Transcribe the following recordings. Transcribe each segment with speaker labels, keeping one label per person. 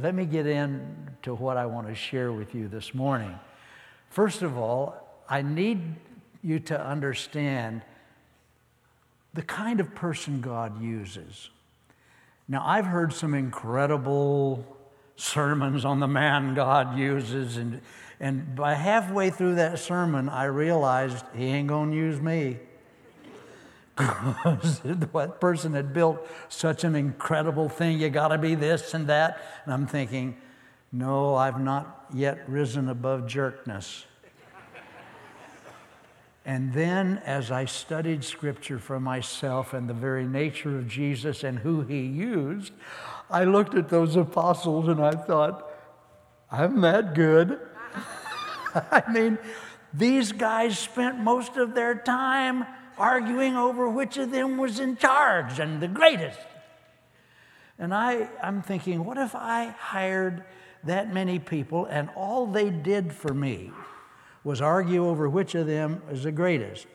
Speaker 1: let me get into what I want to share with you this morning. First of all, I need you to understand the kind of person God uses. Now, I've heard some incredible sermons on the man God uses, and, and by halfway through that sermon, I realized he ain't gonna use me. Because person had built such an incredible thing, you gotta be this and that. And I'm thinking, no, I've not yet risen above jerkness. And then, as I studied scripture for myself and the very nature of Jesus and who he used, I looked at those apostles and I thought, I'm that good. I mean, these guys spent most of their time arguing over which of them was in charge and the greatest. And I, I'm thinking, what if I hired that many people and all they did for me was argue over which of them is the greatest,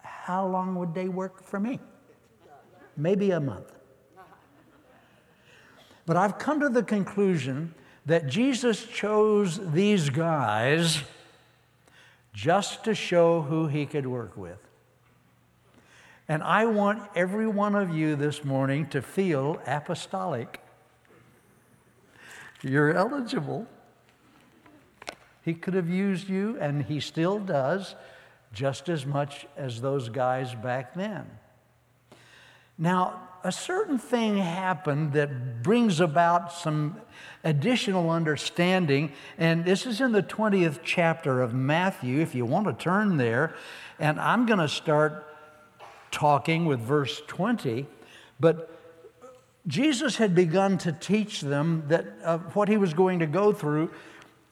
Speaker 1: how long would they work for me? Maybe a month. But I've come to the conclusion that Jesus chose these guys just to show who he could work with. And I want every one of you this morning to feel apostolic. You're eligible. He could have used you, and he still does, just as much as those guys back then. Now, a certain thing happened that brings about some additional understanding, and this is in the 20th chapter of Matthew, if you want to turn there. And I'm going to start talking with verse 20, but Jesus had begun to teach them that uh, what he was going to go through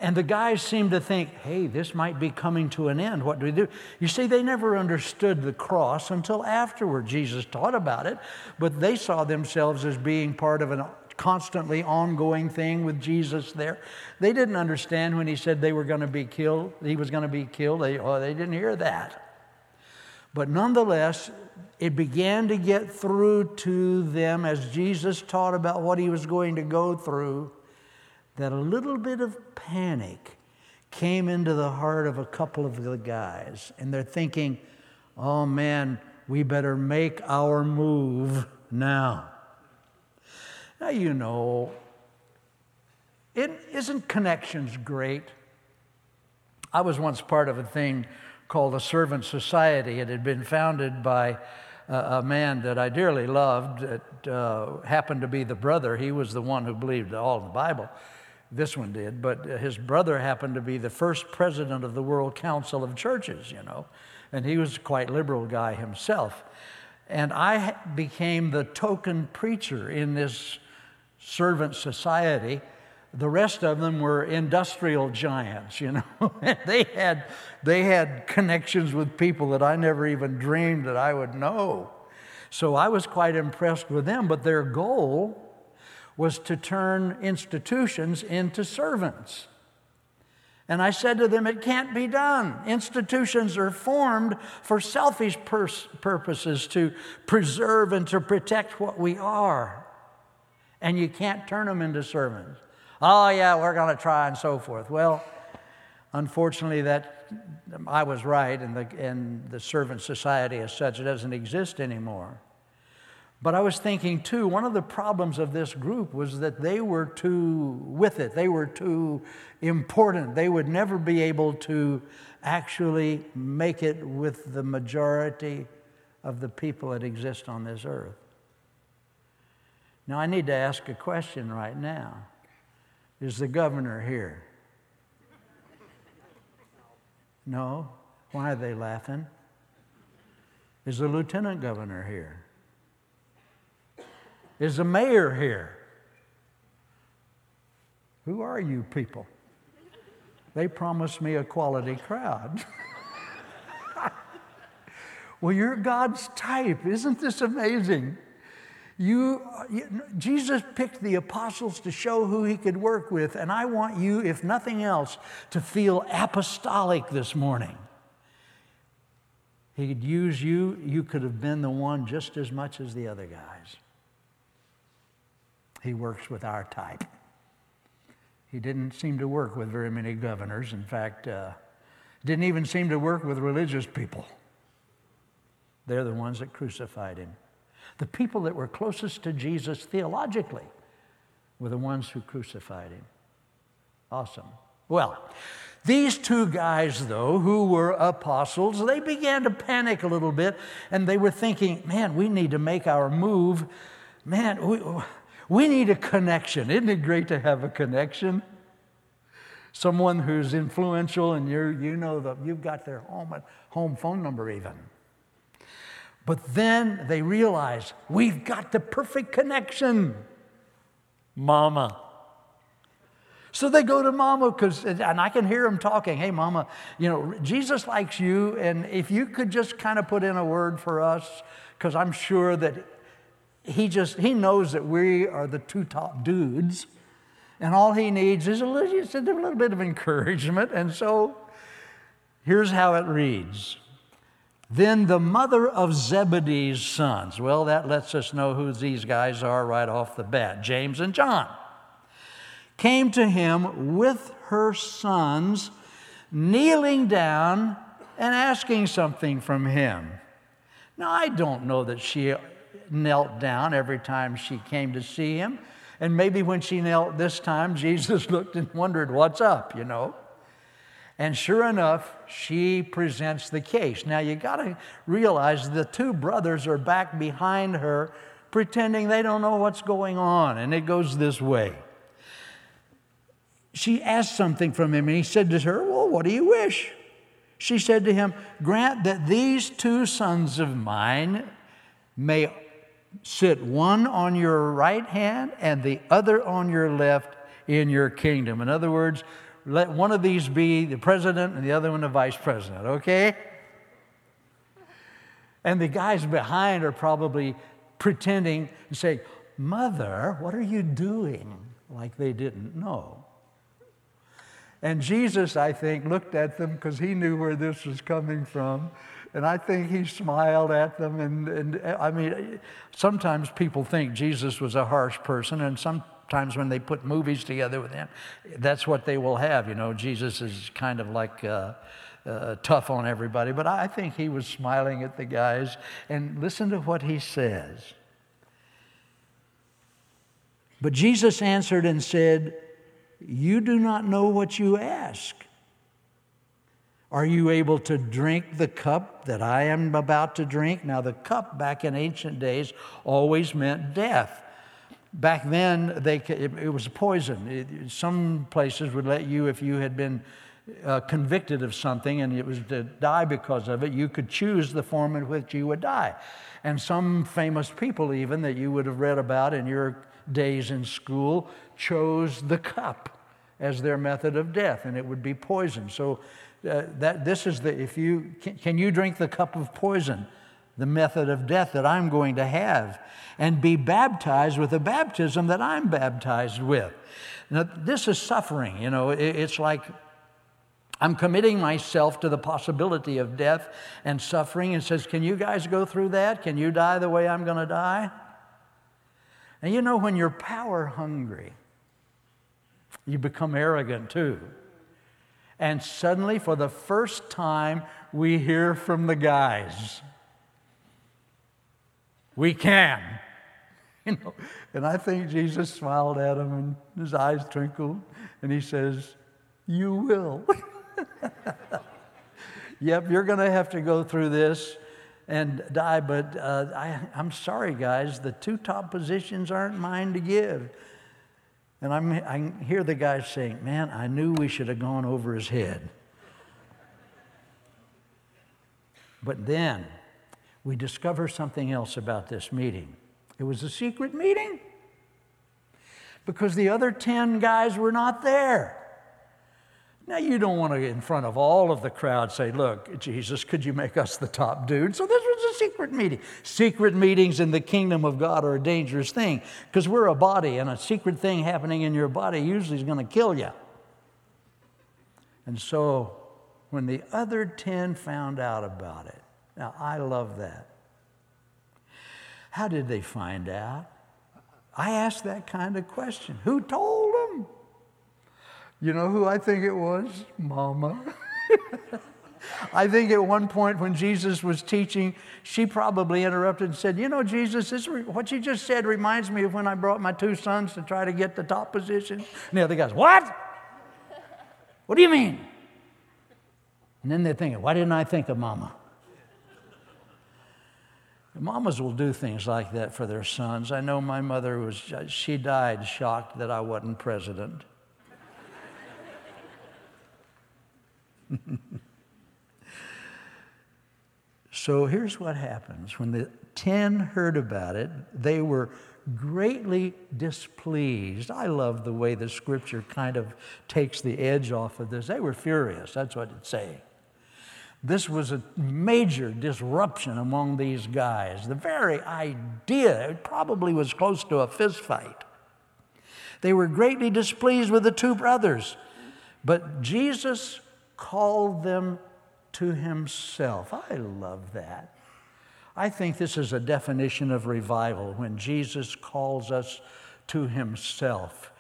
Speaker 1: and the guys seemed to think, hey, this might be coming to an end. What do we do? You see, they never understood the cross until afterward. Jesus taught about it, but they saw themselves as being part of a constantly ongoing thing with Jesus there. They didn't understand when he said they were going to be killed, he was going to be killed. They, oh, they didn't hear that. But nonetheless, it began to get through to them as Jesus taught about what he was going to go through that a little bit of panic came into the heart of a couple of the guys. And they're thinking, oh man, we better make our move now. Now, you know, it isn't connections great? I was once part of a thing called a servant society. It had been founded by a man that I dearly loved. that uh, happened to be the brother. He was the one who believed all the Bible. This one did, but his brother happened to be the first president of the World Council of Churches, you know, and he was a quite liberal guy himself. And I became the token preacher in this servant society. The rest of them were industrial giants, you know. they, had, they had connections with people that I never even dreamed that I would know. So I was quite impressed with them, but their goal was to turn institutions into servants. And I said to them, it can't be done. Institutions are formed for selfish pers- purposes to preserve and to protect what we are. And you can't turn them into servants. Oh, yeah, we're going to try and so forth. Well, unfortunately, that I was right, and the, and the servant society as such doesn't exist anymore. But I was thinking too, one of the problems of this group was that they were too with it. They were too important. They would never be able to actually make it with the majority of the people that exist on this earth. Now, I need to ask a question right now Is the governor here? No? Why are they laughing? Is the lieutenant governor here? Is the mayor here? Who are you people? They promised me a quality crowd. well, you're God's type. Isn't this amazing? You, Jesus picked the apostles to show who he could work with, and I want you, if nothing else, to feel apostolic this morning. He could use you, you could have been the one just as much as the other guys. He works with our type. He didn't seem to work with very many governors. In fact, uh, didn't even seem to work with religious people. They're the ones that crucified him. The people that were closest to Jesus theologically were the ones who crucified him. Awesome. Well, these two guys, though, who were apostles, they began to panic a little bit and they were thinking, man, we need to make our move. Man, we, we need a connection. Isn't it great to have a connection? Someone who's influential and you you know that you've got their home, home phone number even. But then they realize we've got the perfect connection. Mama. So they go to mama because, and I can hear them talking, hey, mama, you know, Jesus likes you, and if you could just kind of put in a word for us, because I'm sure that he just, he knows that we are the two top dudes, and all he needs is a little, just a little bit of encouragement. And so here's how it reads. Then the mother of Zebedee's sons, well, that lets us know who these guys are right off the bat James and John came to him with her sons, kneeling down and asking something from him. Now, I don't know that she knelt down every time she came to see him. And maybe when she knelt this time, Jesus looked and wondered, What's up, you know? And sure enough, she presents the case. Now, you got to realize the two brothers are back behind her, pretending they don't know what's going on. And it goes this way she asked something from him, and he said to her, Well, what do you wish? She said to him, Grant that these two sons of mine may sit one on your right hand and the other on your left in your kingdom. In other words, let one of these be the president and the other one the vice president, okay? And the guys behind are probably pretending and say, Mother, what are you doing? Like they didn't know. And Jesus, I think, looked at them because he knew where this was coming from. And I think he smiled at them. And, and I mean, sometimes people think Jesus was a harsh person, and sometimes when they put movies together with him, that's what they will have. You know, Jesus is kind of like uh, uh, tough on everybody. But I think he was smiling at the guys. And listen to what he says. But Jesus answered and said, you do not know what you ask. Are you able to drink the cup that I am about to drink? Now, the cup back in ancient days always meant death. Back then, they, it, was a poison. It, some places would let you, if you had been uh, convicted of something and it was to die because of it, you could choose the form in which you would die. And some famous people, even that you would have read about in your days in school, chose the cup as their method of death, and it would be poison. So uh, that this is the if you can, can you drink the cup of poison, the method of death that I'm going to have, and be baptized with the baptism that I'm baptized with. Now this is suffering. You know, it's like I'm committing myself to the possibility of death and suffering and says, Can you guys go through that? Can you die the way I'm going to die? And you know, when you're power hungry, you become arrogant too. And suddenly, for the first time, we hear from the guys. We can. You know, and I think Jesus smiled at him and his eyes twinkled and he says, You will. yep, you're going to have to go through this and die, but uh, I, I'm sorry, guys, the two top positions aren't mine to give. And I'm, I hear the guy saying, Man, I knew we should have gone over his head. But then we discover something else about this meeting. It was a secret meeting because the other 10 guys were not there. Now, you don't want to, in front of all of the crowd, say, Look, Jesus, could you make us the top dude? So, this was a secret meeting. Secret meetings in the kingdom of God are a dangerous thing because we're a body, and a secret thing happening in your body usually is going to kill you. And so, when the other 10 found out about it, now I love that. How did they find out? I asked that kind of question. Who told them? You know who I think it was? Mama. I think at one point when Jesus was teaching, she probably interrupted and said, You know, Jesus, this, what you just said reminds me of when I brought my two sons to try to get the top position. And the other guy's, What? What do you mean? And then they're thinking, Why didn't I think of mama? Mamas will do things like that for their sons. I know my mother was, she died shocked that I wasn't president. So here's what happens. When the ten heard about it, they were greatly displeased. I love the way the scripture kind of takes the edge off of this. They were furious, that's what it's saying. This was a major disruption among these guys. The very idea, it probably was close to a fist fight. They were greatly displeased with the two brothers, but Jesus called them to himself. I love that. I think this is a definition of revival when Jesus calls us to himself.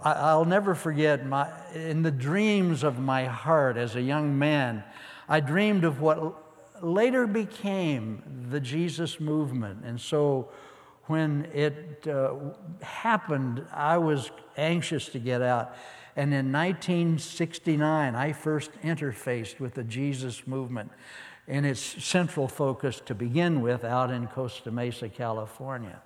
Speaker 1: I'll never forget my, in the dreams of my heart as a young man, I dreamed of what later became the Jesus movement. And so when it uh, happened, I was anxious to get out. And in 1969, I first interfaced with the Jesus movement in its central focus to begin with out in Costa Mesa, California.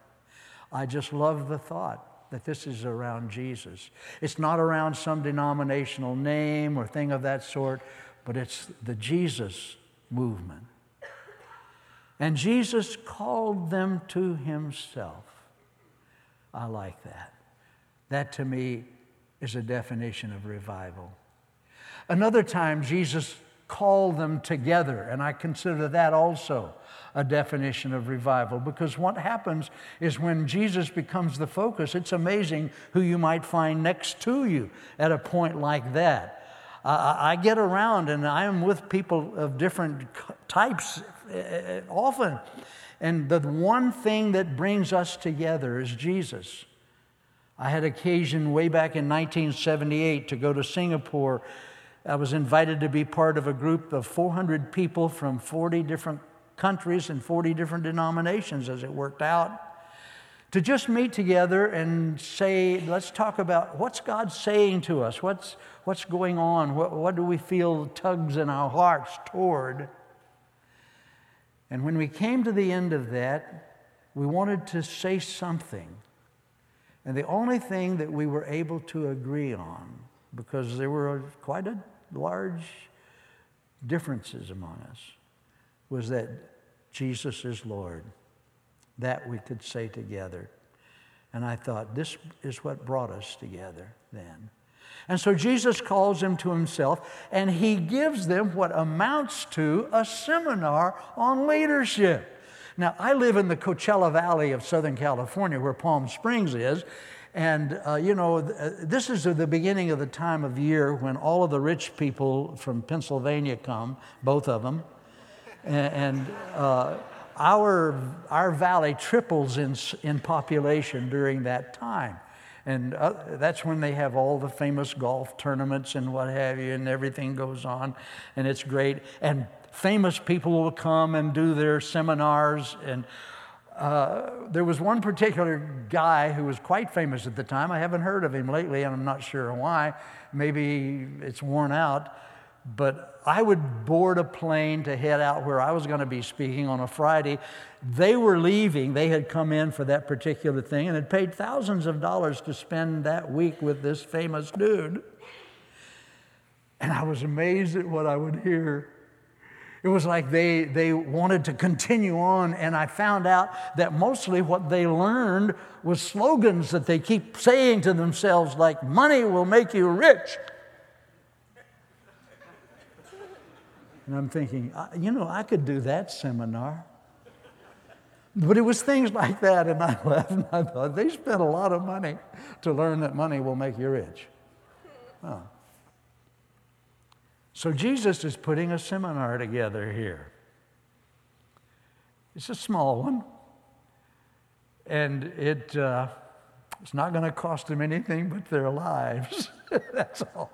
Speaker 1: I just love the thought that this is around Jesus. It's not around some denominational name or thing of that sort, but it's the Jesus movement. And Jesus called them to himself. I like that. That to me is a definition of revival. Another time, Jesus called them together, and I consider that also a definition of revival because what happens is when Jesus becomes the focus, it's amazing who you might find next to you at a point like that. I, I get around and I am with people of different types eh, eh, often, and the one thing that brings us together is Jesus. I had occasion way back in 1978 to go to Singapore. I was invited to be part of a group of 400 people from 40 different countries and 40 different denominations as it worked out. To just meet together and say, let's talk about what's God saying to us? What's, what's going on? What, what do we feel tugs in our hearts toward? And when we came to the end of that, we wanted to say something. And the only thing that we were able to agree on, because there were quite a large differences among us, was that Jesus is Lord. That we could say together. And I thought, this is what brought us together then. And so Jesus calls them to himself and he gives them what amounts to a seminar on leadership. Now, I live in the Coachella Valley of Southern California, where Palm Springs is. And, uh, you know, uh, this is the beginning of the time of year when all of the rich people from Pennsylvania come, both of them. And, and uh, our, our valley triples in, in population during that time. And uh, that's when they have all the famous golf tournaments and what have you, and everything goes on, and it's great. And famous people will come and do their seminars. And uh, there was one particular guy who was quite famous at the time. I haven't heard of him lately, and I'm not sure why. Maybe it's worn out. But I would board a plane to head out where I was going to be speaking on a Friday. They were leaving. They had come in for that particular thing and had paid thousands of dollars to spend that week with this famous dude. And I was amazed at what I would hear. It was like they, they wanted to continue on, and I found out that mostly what they learned was slogans that they keep saying to themselves, like, money will make you rich. And I'm thinking, you know, I could do that seminar. But it was things like that, and I left and I thought, they spent a lot of money to learn that money will make you rich. Oh. So Jesus is putting a seminar together here. It's a small one. And it, uh, It's not going to cost them anything but their lives. That's all.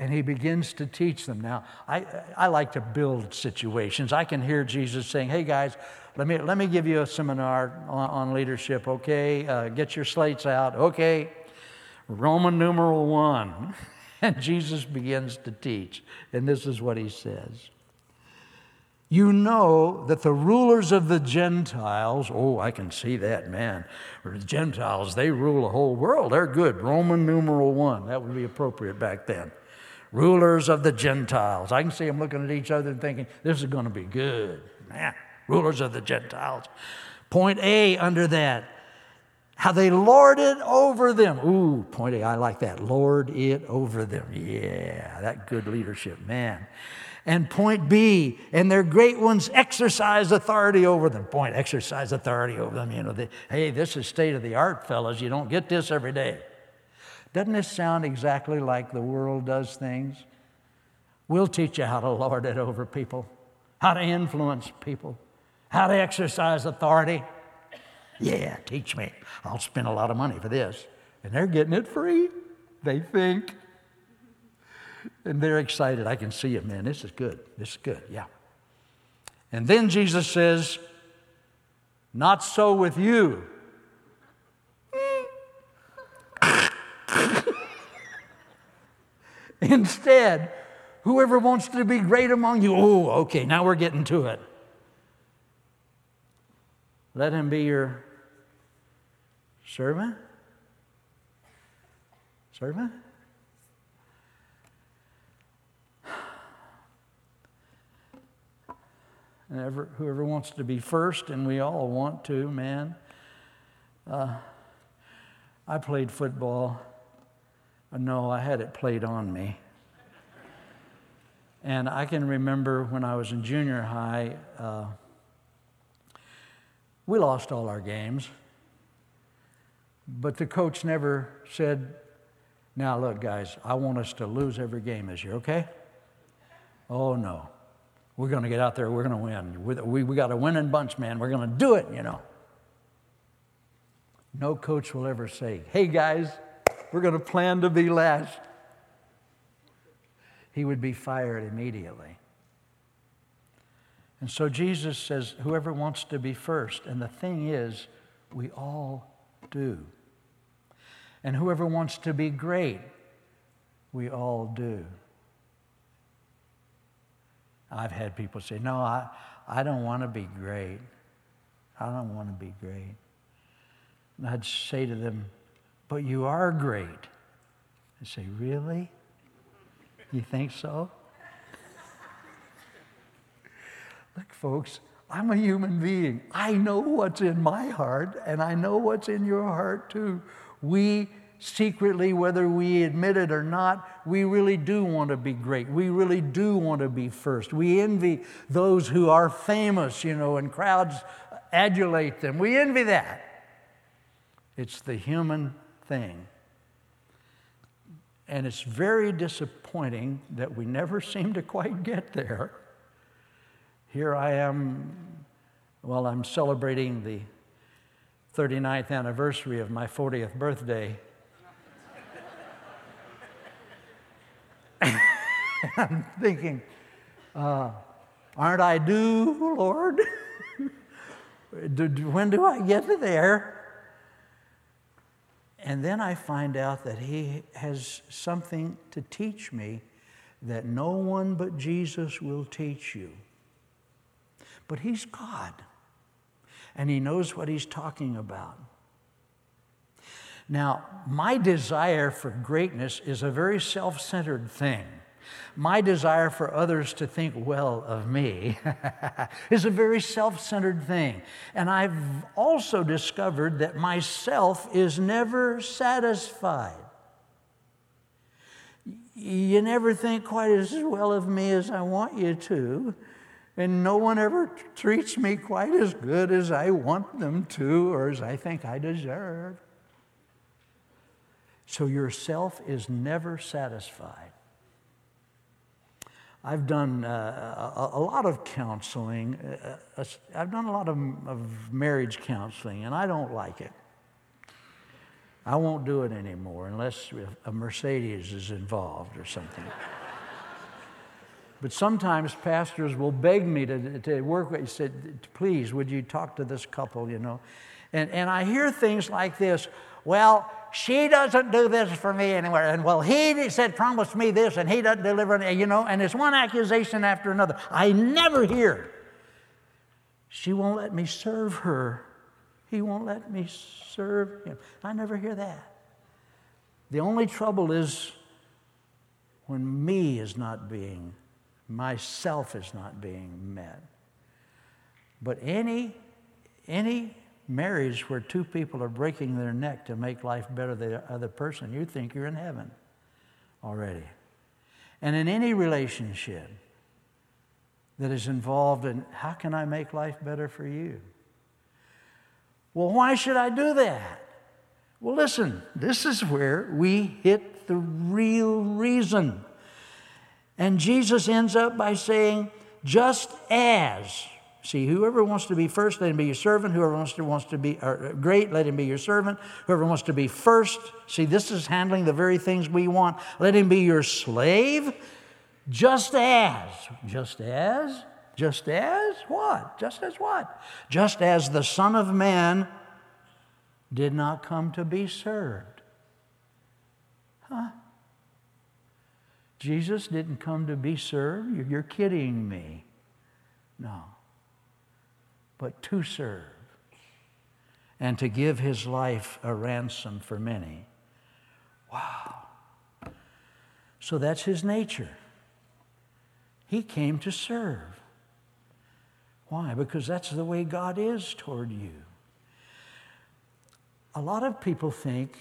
Speaker 1: And he begins to teach them. Now, I, I like to build situations. I can hear Jesus saying, Hey guys, let me, let me give you a seminar on, on leadership, okay? Uh, get your slates out, okay? Roman numeral one. And Jesus begins to teach. And this is what he says You know that the rulers of the Gentiles, oh, I can see that, man. The Gentiles, they rule the whole world. They're good. Roman numeral one. That would be appropriate back then. Rulers of the Gentiles. I can see them looking at each other and thinking, this is going to be good. Man, rulers of the Gentiles. Point A under that how they lord it over them. Ooh, point A, I like that. Lord it over them. Yeah, that good leadership, man. And point B, and their great ones exercise authority over them. Point, exercise authority over them. You know, they, hey, this is state of the art, fellas. You don't get this every day. Doesn't this sound exactly like the world does things? We'll teach you how to lord it over people, how to influence people, how to exercise authority. Yeah, teach me. I'll spend a lot of money for this. And they're getting it free, they think. And they're excited. I can see it, man. This is good. This is good. Yeah. And then Jesus says, Not so with you. Instead, whoever wants to be great among you, oh, okay, now we're getting to it. Let him be your Servant? Servant? And ever, whoever wants to be first, and we all want to, man. Uh, I played football. No, I had it played on me. And I can remember when I was in junior high, uh, we lost all our games. But the coach never said, Now, look, guys, I want us to lose every game this year, okay? Oh, no. We're going to get out there, we're going to win. We, we, we got a winning bunch, man. We're going to do it, you know. No coach will ever say, Hey, guys, we're going to plan to be last. He would be fired immediately. And so Jesus says, Whoever wants to be first. And the thing is, we all do. And whoever wants to be great, we all do. I've had people say, No, I, I don't want to be great. I don't want to be great. And I'd say to them, But you are great. I say, Really? You think so? Look, folks, I'm a human being. I know what's in my heart, and I know what's in your heart too we secretly, whether we admit it or not, we really do want to be great. We really do want to be first. We envy those who are famous, you know, and crowds adulate them. We envy that. It's the human thing. And it's very disappointing that we never seem to quite get there. Here I am, well, I'm celebrating the 39th anniversary of my 40th birthday. I'm thinking, uh, aren't I due, Lord? when do I get there? And then I find out that He has something to teach me that no one but Jesus will teach you. But He's God and he knows what he's talking about. Now, my desire for greatness is a very self centered thing. My desire for others to think well of me is a very self centered thing. And I've also discovered that myself is never satisfied. You never think quite as well of me as I want you to and no one ever treats me quite as good as I want them to or as I think I deserve. So yourself is never satisfied. I've done uh, a, a, lot of counseling. Uh, uh I've done a lot of, of marriage counseling, and I don't like it. I won't do it anymore unless a Mercedes is involved or something. but sometimes pastors will beg me to, to work with. He said, "Please, would you talk to this couple?" You know, and and I hear things like this. Well, she doesn't do this for me anywhere. And well, he said, promised me this, and he doesn't deliver it, you know, and it's one accusation after another. I never hear. She won't let me serve her. He won't let me serve him. I never hear that. The only trouble is when me is not being, myself is not being met. But any, any marriage where two people are breaking their neck to make life better than the other person, you think you're in heaven already. And in any relationship that is involved in how can I make life better for you? Well, why should I do that? Well, listen, this is where we hit the real reason. And Jesus ends up by saying, just as See, whoever wants to be first, let him be your servant. Whoever wants to, wants to be uh, great, let him be your servant. Whoever wants to be first, see, this is handling the very things we want. Let him be your slave, just as, just as, just as what? Just as what? Just as the Son of Man did not come to be served. Huh? Jesus didn't come to be served? You're kidding me. No but to serve and to give his life a ransom for many. Wow. So that's his nature. He came to serve. Why? Because that's the way God is toward you. A lot of people think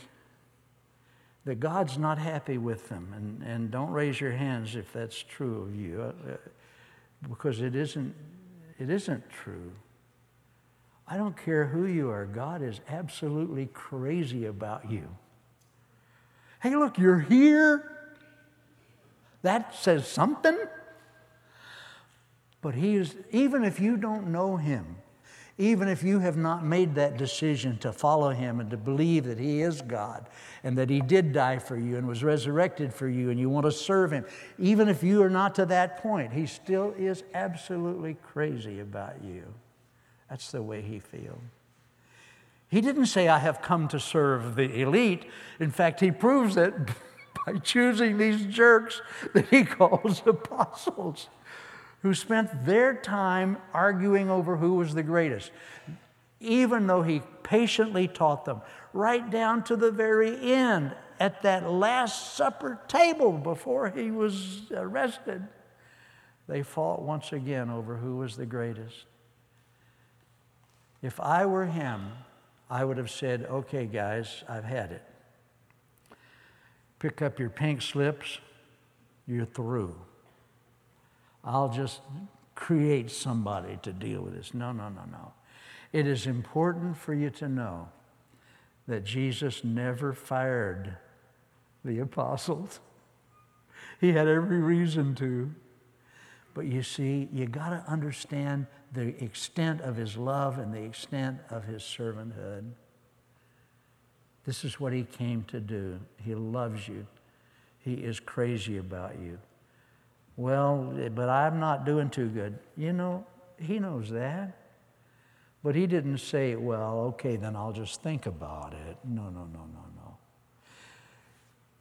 Speaker 1: that God's not happy with them, and, and don't raise your hands if that's true of you, uh, uh because it isn't, it isn't true. I don't care who you are, God is absolutely crazy about you. Hey, look, you're here. That says something. But he is, even if you don't know him, even if you have not made that decision to follow him and to believe that he is God and that he did die for you and was resurrected for you and you want to serve him, even if you are not to that point, he still is absolutely crazy about you. That's the way he feels. He didn't say, I have come to serve the elite. In fact, he proves it by choosing these jerks that he calls apostles, who spent their time arguing over who was the greatest, even though he patiently taught them, right down to the very end, at that Last Supper table before he was arrested. They fought once again over who was the greatest. If I were him, I would have said, okay, guys, I've had it. Pick up your pink slips, you're through. I'll just create somebody to deal with this. No, no, no, no. It is important for you to know that Jesus never fired the apostles. He had every reason to. But you see, you got to understand the extent of his love and the extent of his servanthood. This is what he came to do. He loves you, he is crazy about you. Well, but I'm not doing too good. You know, he knows that. But he didn't say, well, okay, then I'll just think about it. No, no, no, no, no.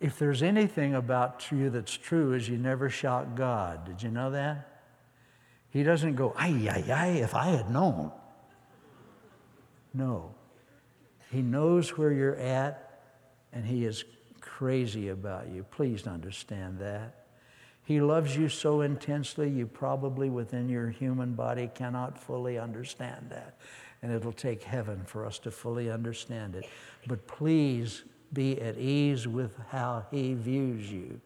Speaker 1: If there's anything about you that's true, is you never shout God. Did you know that? He doesn't go, ay, ay, ay, if I had known. No. He knows where you're at, and He is crazy about you. Please understand that. He loves you so intensely, you probably within your human body cannot fully understand that. And it'll take heaven for us to fully understand it. But please be at ease with how He views you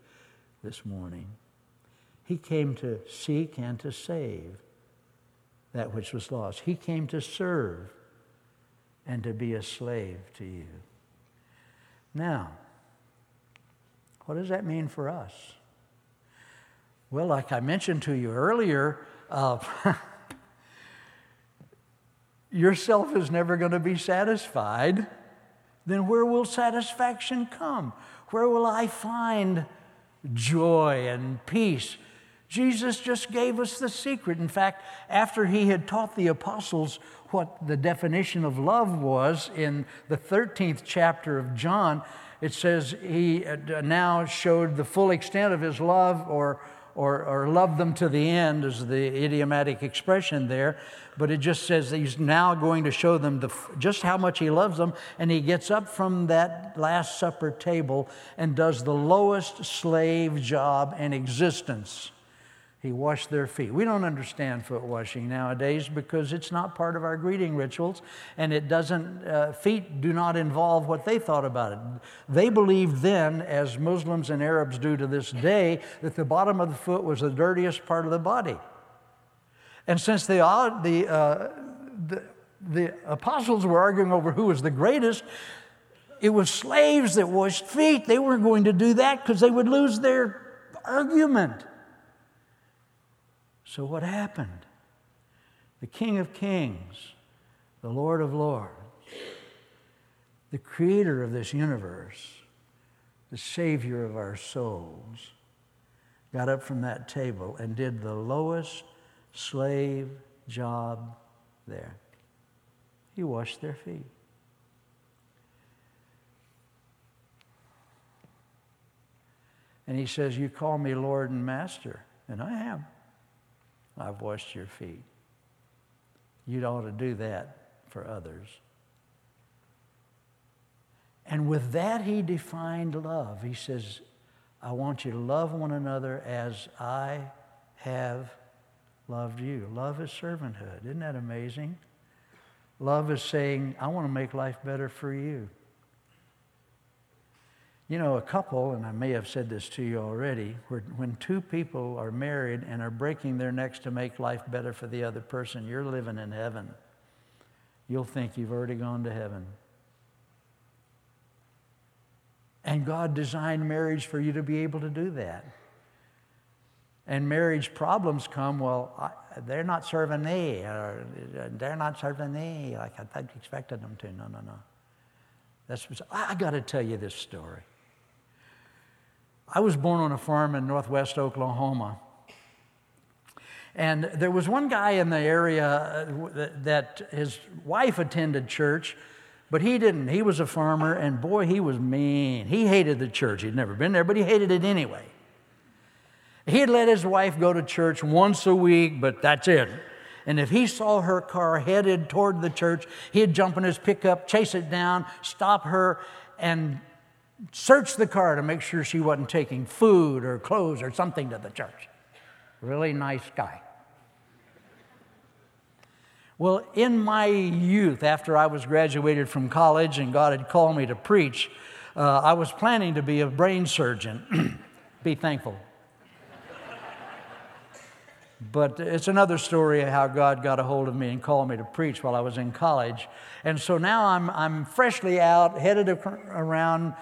Speaker 1: this morning. He came to seek and to save that which was lost. He came to serve and to be a slave to you. Now, what does that mean for us? Well, like I mentioned to you earlier, uh, yourself is never going to be satisfied then where will satisfaction come? Where will I find joy and peace? Jesus just gave us the secret. In fact, after he had taught the apostles what the definition of love was in the 13th chapter of John, it says he uh, now showed the full extent of his love or, or, or loved them to the end, is the idiomatic expression there. But it just says he's now going to show them the, just how much he loves them. And he gets up from that Last Supper table and does the lowest slave job in existence he washed their feet. We don't understand foot washing nowadays because it's not part of our greeting rituals, and it doesn't, uh, feet do not involve what they thought about it. They believed then, as Muslims and Arabs do to this day, that the bottom of the foot was the dirtiest part of the body. And since the, uh, the, uh, the, the apostles were arguing over who was the greatest, it was slaves that washed feet. They weren't going to do that because they would lose their argument. So, what happened? The King of Kings, the Lord of Lords, the creator of this universe, the Savior of our souls, got up from that table and did the lowest slave job there. He washed their feet. And he says, You call me Lord and Master, and I am. I've washed your feet. You'd ought to do that for others. And with that, he defined love. He says, I want you to love one another as I have loved you. Love is servanthood. Isn't that amazing? Love is saying, I want to make life better for you. You know, a couple, and I may have said this to you already, when two people are married and are breaking their necks to make life better for the other person, you're living in heaven. You'll think you've already gone to heaven. And God designed marriage for you to be able to do that. And marriage problems come, well, I, they're not serving me, or they're not serving me like I expected them to. No, no, no. That's, I got to tell you this story. I was born on a farm in northwest Oklahoma. And there was one guy in the area uh, that his wife attended church, but he didn't. He was a farmer, and boy, he was mean. He hated the church. He'd never been there, but he hated it anyway. He'd let his wife go to church once a week, but that's it. And if he saw her car headed toward the church, he'd jump in his pickup, chase it down, stop her, and search the car to make sure she wasn't taking food or clothes or something to the church. Really nice guy. Well, in my youth, after I was graduated from college and God had called me to preach, uh, I was planning to be a brain surgeon. be thankful. But it's another story of how God got a hold of me and called me to preach while I was in college. And so now I'm, I'm freshly out, headed around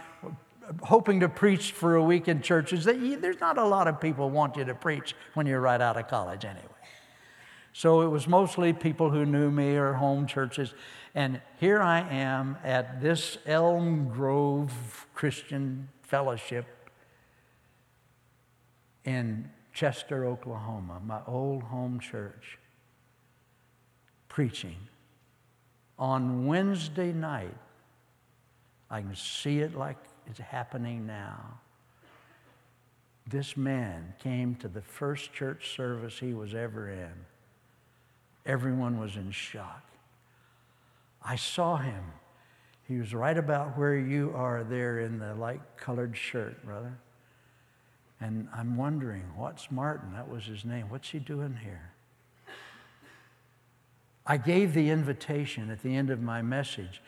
Speaker 1: hoping to preach for a week in churches, there's not a lot of people want you to preach when you're right out of college anyway. So it was mostly people who knew me or home churches. And here I am at this Elm Grove Christian Fellowship in Chester, Oklahoma, my old home church, preaching. On Wednesday night, I can see it like it's happening now. This man came to the first church service he was ever in. Everyone was in shock. I saw him. He was right about where you are there in the light colored shirt, brother. And I'm wondering, what's Martin? That was his name. What's he doing here? I gave the invitation at the end of my message.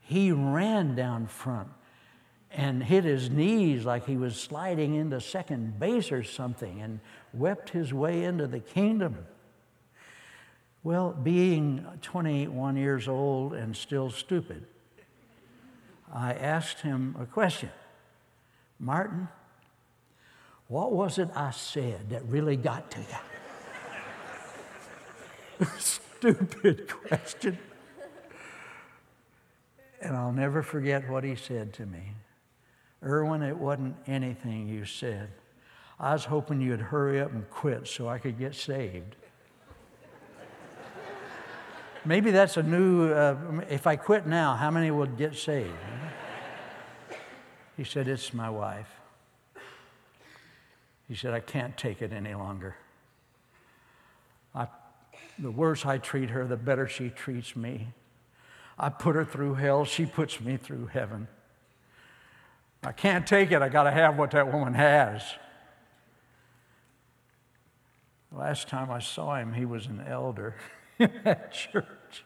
Speaker 1: He ran down front and hit his knees like he was sliding into second base or something and wept his way into the kingdom. Well, being 21 years old and still stupid, I asked him a question Martin, what was it I said that really got to you? Stupid question. And I'll never forget what he said to me. Erwin, it wasn't anything you said. I was hoping you'd hurry up and quit so I could get saved. Maybe that's a new, uh, if I quit now, how many would get saved? He said, It's my wife. He said, I can't take it any longer. I, the worse I treat her, the better she treats me. I put her through hell, she puts me through heaven. I can't take it, I got to have what that woman has. Last time I saw him, he was an elder in that church.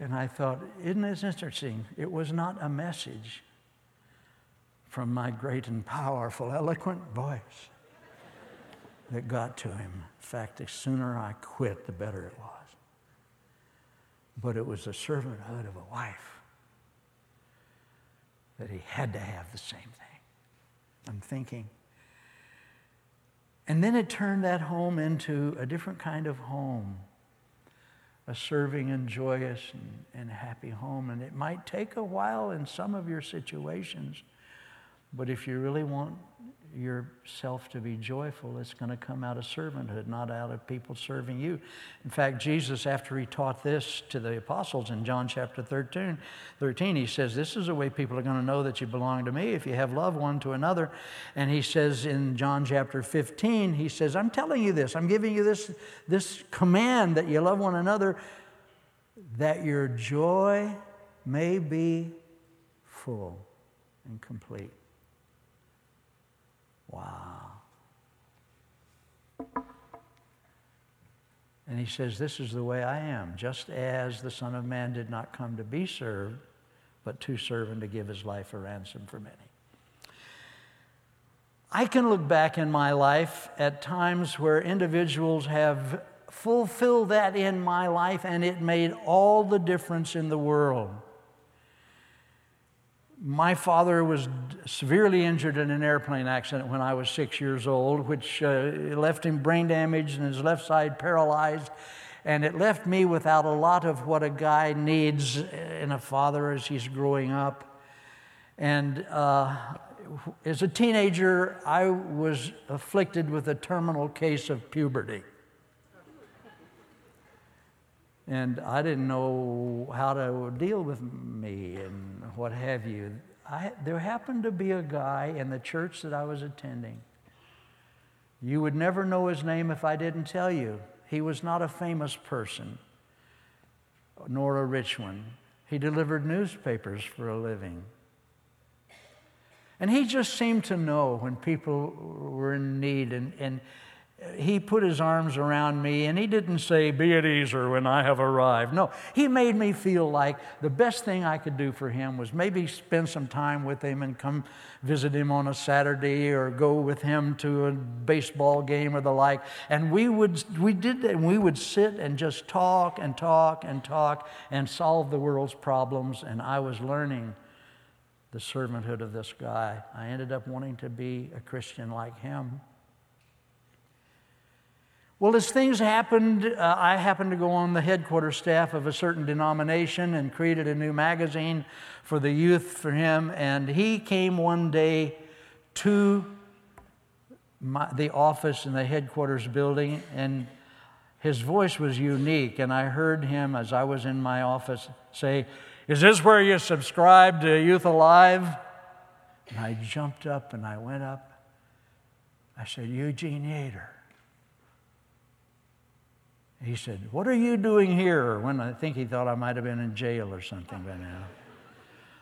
Speaker 1: And I thought, isn't this interesting? It was not a message from my great and powerful, eloquent voice that got to him. In fact, the sooner I quit, the better it was. But it was the servanthood of a wife that he had to have the same thing. I'm thinking. And then it turned that home into a different kind of home a serving and joyous and, and happy home. And it might take a while in some of your situations but if you really want yourself to be joyful, it's going to come out of servanthood, not out of people serving you. In fact, Jesus, after he taught this to the apostles in John chapter 13, 13 he says, This is the way people are going to know that you belong to me if you have love one to another. And he says in John chapter 15, he says, I'm telling you this, I'm giving you this, this command that you love one another, that your joy may be full and complete. Wow. And he says, This is the way I am, just as the Son of Man did not come to be served, but to serve and to give his life a ransom for many. I can look back in my life at times where individuals have fulfilled that in my life, and it made all the difference in the world. My father was severely injured in an airplane accident when I was six years old, which uh, left him brain damaged and his left side paralyzed. And it left me without a lot of what a guy needs in a father as he's growing up. And uh, as a teenager, I was afflicted with a terminal case of puberty and I didn't know how to deal with me and what have you. I, there happened to be a guy in the church that I was attending. You would never know his name if I didn't tell you. He was not a famous person, nor a rich one. He delivered newspapers for a living. And he just seemed to know when people were in need. And, and he put his arms around me and he didn't say, Be at ease or when I have arrived. No, he made me feel like the best thing I could do for him was maybe spend some time with him and come visit him on a Saturday or go with him to a baseball game or the like. And we would, we did that, and we would sit and just talk and talk and talk and solve the world's problems. And I was learning the servanthood of this guy. I ended up wanting to be a Christian like him. Well, as things happened, uh, I happened to go on the headquarters staff of a certain denomination and created a new magazine for the youth for him. And he came one day to my, the office in the headquarters building, and his voice was unique. And I heard him as I was in my office say, Is this where you subscribe to Youth Alive? And I jumped up and I went up. I said, Eugene Yater. He said, What are you doing here? When I think he thought I might have been in jail or something by now.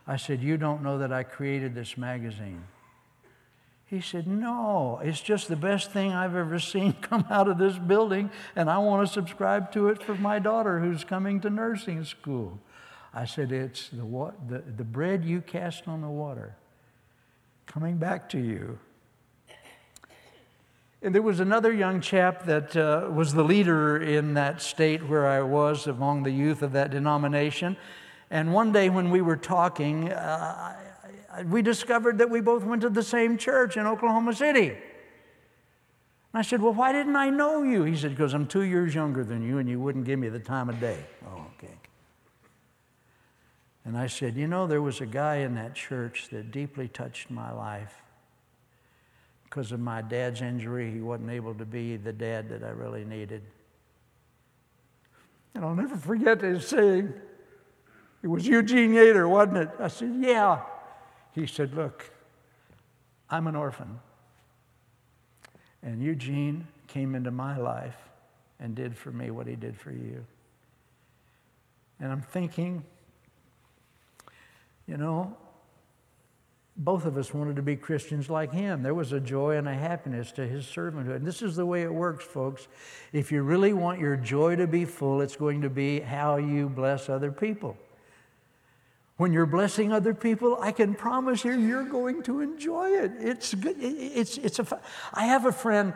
Speaker 1: I said, You don't know that I created this magazine. He said, No, it's just the best thing I've ever seen come out of this building, and I want to subscribe to it for my daughter who's coming to nursing school. I said, It's the, the, the bread you cast on the water coming back to you. And there was another young chap that uh, was the leader in that state where I was among the youth of that denomination. And one day when we were talking, uh, we discovered that we both went to the same church in Oklahoma City. And I said, Well, why didn't I know you? He said, Because I'm two years younger than you and you wouldn't give me the time of day. Oh, okay. And I said, You know, there was a guy in that church that deeply touched my life. Because of my dad's injury, he wasn't able to be the dad that I really needed. And I'll never forget his saying, It was Eugene Yater, wasn't it? I said, Yeah. He said, Look, I'm an orphan. And Eugene came into my life and did for me what he did for you. And I'm thinking, you know, both of us wanted to be Christians like him. There was a joy and a happiness to his servanthood. And this is the way it works, folks. If you really want your joy to be full, it's going to be how you bless other people. When you're blessing other people, I can promise you, you're going to enjoy it. It's good. It's, it's a, I have a friend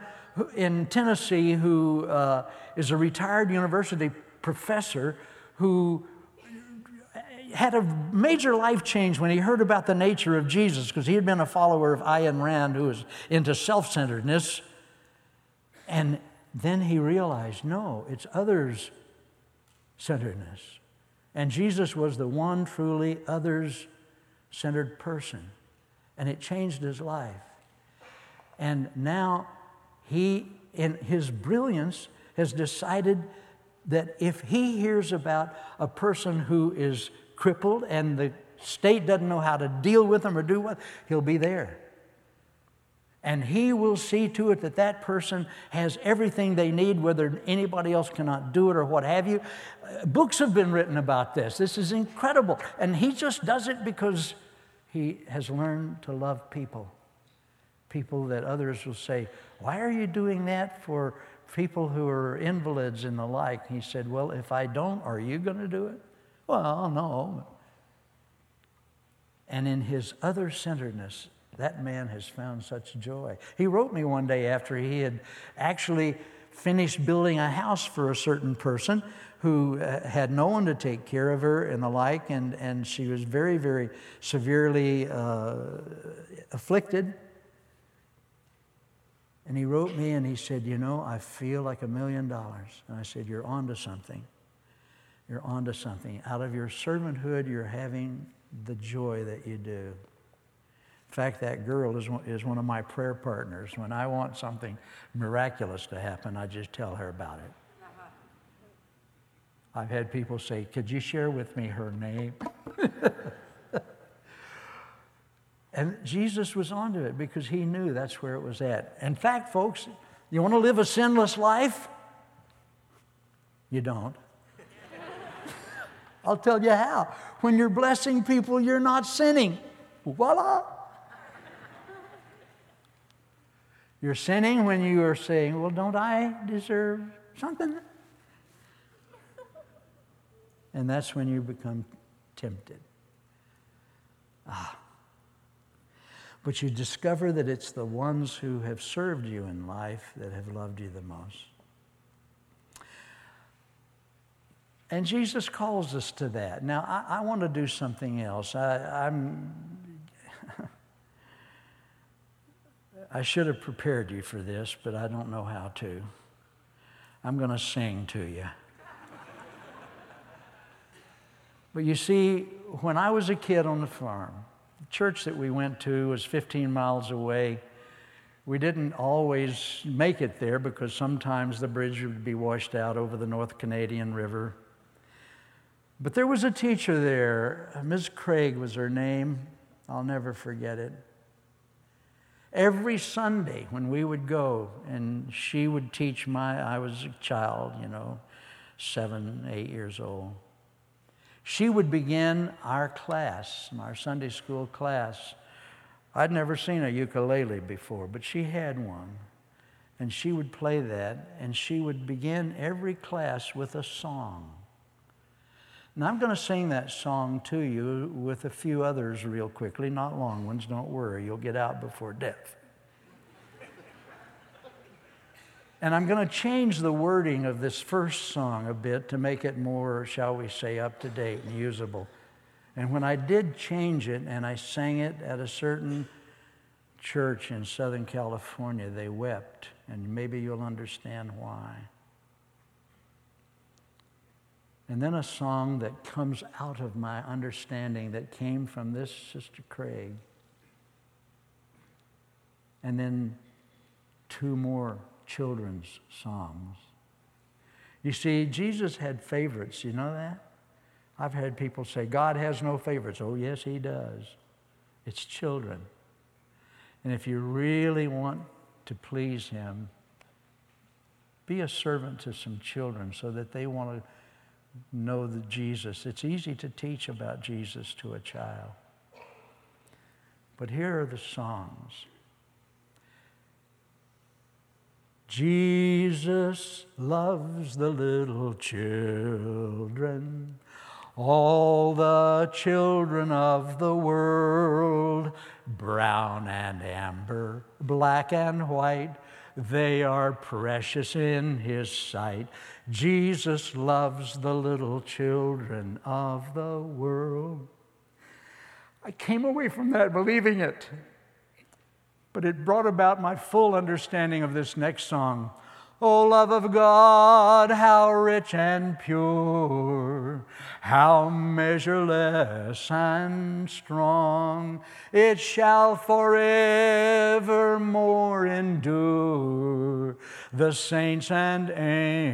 Speaker 1: in Tennessee who uh, is a retired university professor who had a major life change when he heard about the nature of Jesus because he had been a follower of Ayn Rand who was into self centeredness. And then he realized no, it's others centeredness. And Jesus was the one truly others centered person. And it changed his life. And now he, in his brilliance, has decided that if he hears about a person who is crippled and the state doesn't know how to deal with them or do what, he'll be there. And he will see to it that that person has everything they need, whether anybody else cannot do it or what have you. Uh, books have been written about this. This is incredible. And he just does it because he has learned to love people. People that others will say, Why are you doing that for people who are invalids and the like? He said, Well, if I don't, are you going to do it? Well, no. And in his other centeredness, that man has found such joy. He wrote me one day after he had actually finished building a house for a certain person who uh, had no one to take care of her and the like, and, and she was very, very severely uh, afflicted. And he wrote me and he said, You know, I feel like a million dollars. And I said, You're on to something you're onto something. Out of your servanthood, you're having the joy that you do. In fact, that girl is one, is one of my prayer partners. When I want something miraculous to happen, I just tell her about it. I've had people say, Could you share with me her name? and Jesus was onto it because he knew that's where it was at. In fact, folks, you want to live a sinless life? You don't. I'll tell you how. When you're blessing people, you're not sinning. Voila. You're sinning when you are saying, Well, don't I deserve something? And that's when you become tempted. Ah. But you discover that it's the ones who have served you in life that have loved you the most. And Jesus calls us to that. Now, I, I want to do something else. I, I'm. I should have prepared you for this, but I don't know how to. I'm going to sing to you. but you see, when I was a kid on the farm, the church that we went to was 15 miles away. We didn't always make it there because sometimes the bridge would be washed out over the North Canadian River. But there was a teacher there, Ms. Craig was her name. I'll never forget it. Every Sunday when we would go, and she would teach my, I was a child, you know, seven, eight years old. She would begin our class, our Sunday school class. I'd never seen a ukulele before, but she had one. And she would play that, and she would begin every class with a song. And I'm going to sing that song to you with a few others real quickly, not long ones, don't worry, you'll get out before death. and I'm going to change the wording of this first song a bit to make it more, shall we say, up to date and usable. And when I did change it and I sang it at a certain church in Southern California, they wept. And maybe you'll understand why. And then a song that comes out of my understanding that came from this Sister Craig. And then two more children's songs. You see, Jesus had favorites. You know that? I've had people say, God has no favorites. Oh, yes, He does. It's children. And if you really want to please Him, be a servant to some children so that they want to know the Jesus. It's easy to teach about Jesus to a child. But here are the songs. Jesus loves the little children, all the children of the world, brown and amber, black and white, they are precious in His sight. Jesus loves the little children of the world. I came away from that believing it. But it brought about my full understanding of this next song. O love of God, how rich and pure, how measureless and strong, it shall forevermore endure the saints and angels'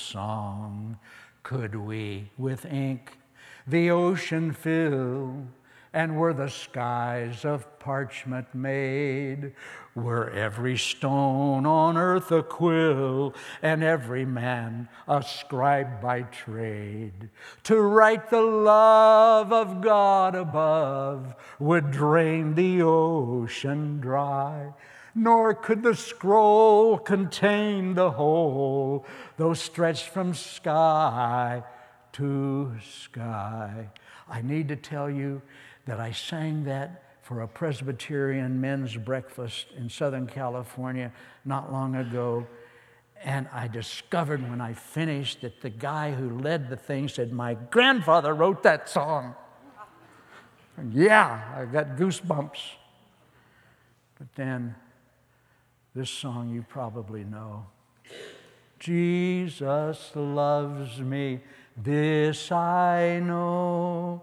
Speaker 1: song. Could we with ink the ocean fill? and were the skies of parchment made, were every stone on earth a quill, and every man a scribe by trade. To write the love of God above would drain the ocean dry nor could the scroll contain the whole, though stretched from sky to sky. I need to tell you that I sang that for a Presbyterian men's breakfast in Southern California not long ago. And I discovered when I finished that the guy who led the thing said, My grandfather wrote that song. And yeah, I got goosebumps. But then this song you probably know Jesus loves me, this I know.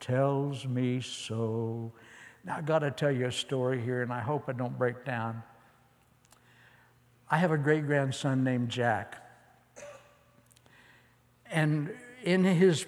Speaker 1: tells me so. Now, I've got to tell you a story here, and I hope I don't break down. I have a great grandson named Jack. And in his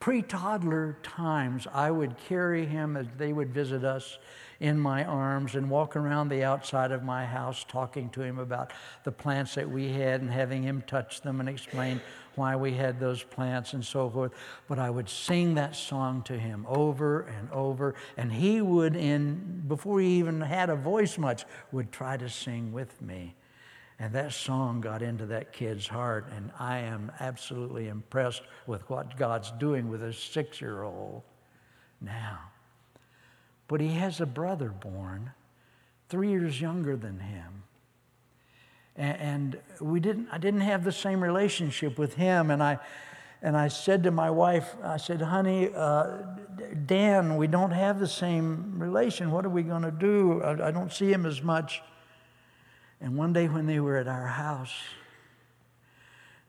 Speaker 1: pre toddler times, I would carry him as they would visit us in my arms and walk around the outside of my house talking to him about the plants that we had and having him touch them and explain why we had those plants and so forth. But I would sing that song to him over and over, and he would, in before he even had a voice much, would try to sing with me. And that song got into that kid's heart, and I am absolutely impressed with what God's doing with a six year old now. But he has a brother born, three years younger than him and, we didn't, I didn't have the same relationship with him. And I, and I said to my wife, I said, honey, uh, Dan, we don't have the same relation. What are we going to do? I, I don't see him as much. And one day when they were at our house,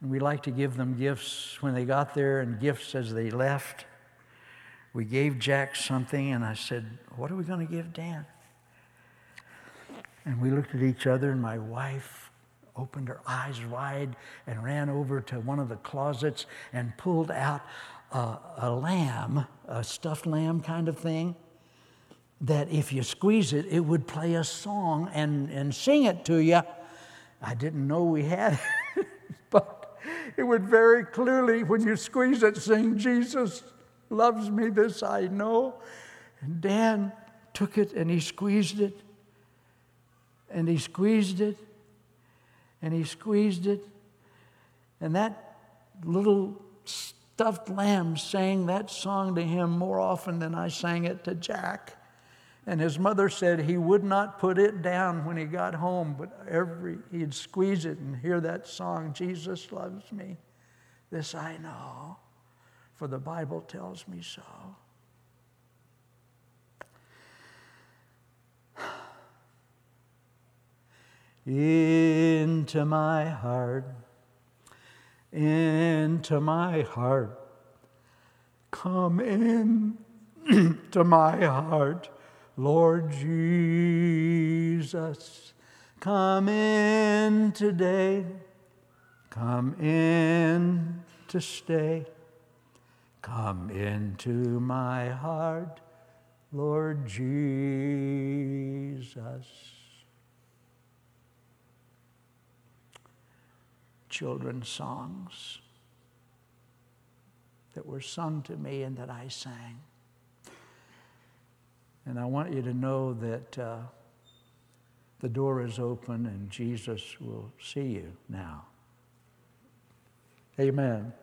Speaker 1: and we like to give them gifts when they got there and gifts as they left. We gave Jack something, and I said, What are we going to give Dan? And we looked at each other, and my wife opened her eyes wide and ran over to one of the closets and pulled out a, a lamb, a stuffed lamb kind of thing, that if you squeeze it, it would play a song and, and sing it to you. I didn't know we had it, but it would very clearly, when you squeeze it, sing, Jesus loves me, this I know. And Dan took it and he squeezed it, and he squeezed it, and he squeezed it. And that little stuffed lamb sang that song to him more often than I sang it to Jack. And his mother said he would not put it down when he got home, but every he'd squeeze it and hear that song, Jesus loves me. This I know, for the Bible tells me so. Into my heart, into my heart, come in to my heart, Lord Jesus. Come in today, come in to stay, come into my heart, Lord Jesus. children's songs that were sung to me and that I sang. And I want you to know that uh, the door is open and Jesus will see you now. Amen.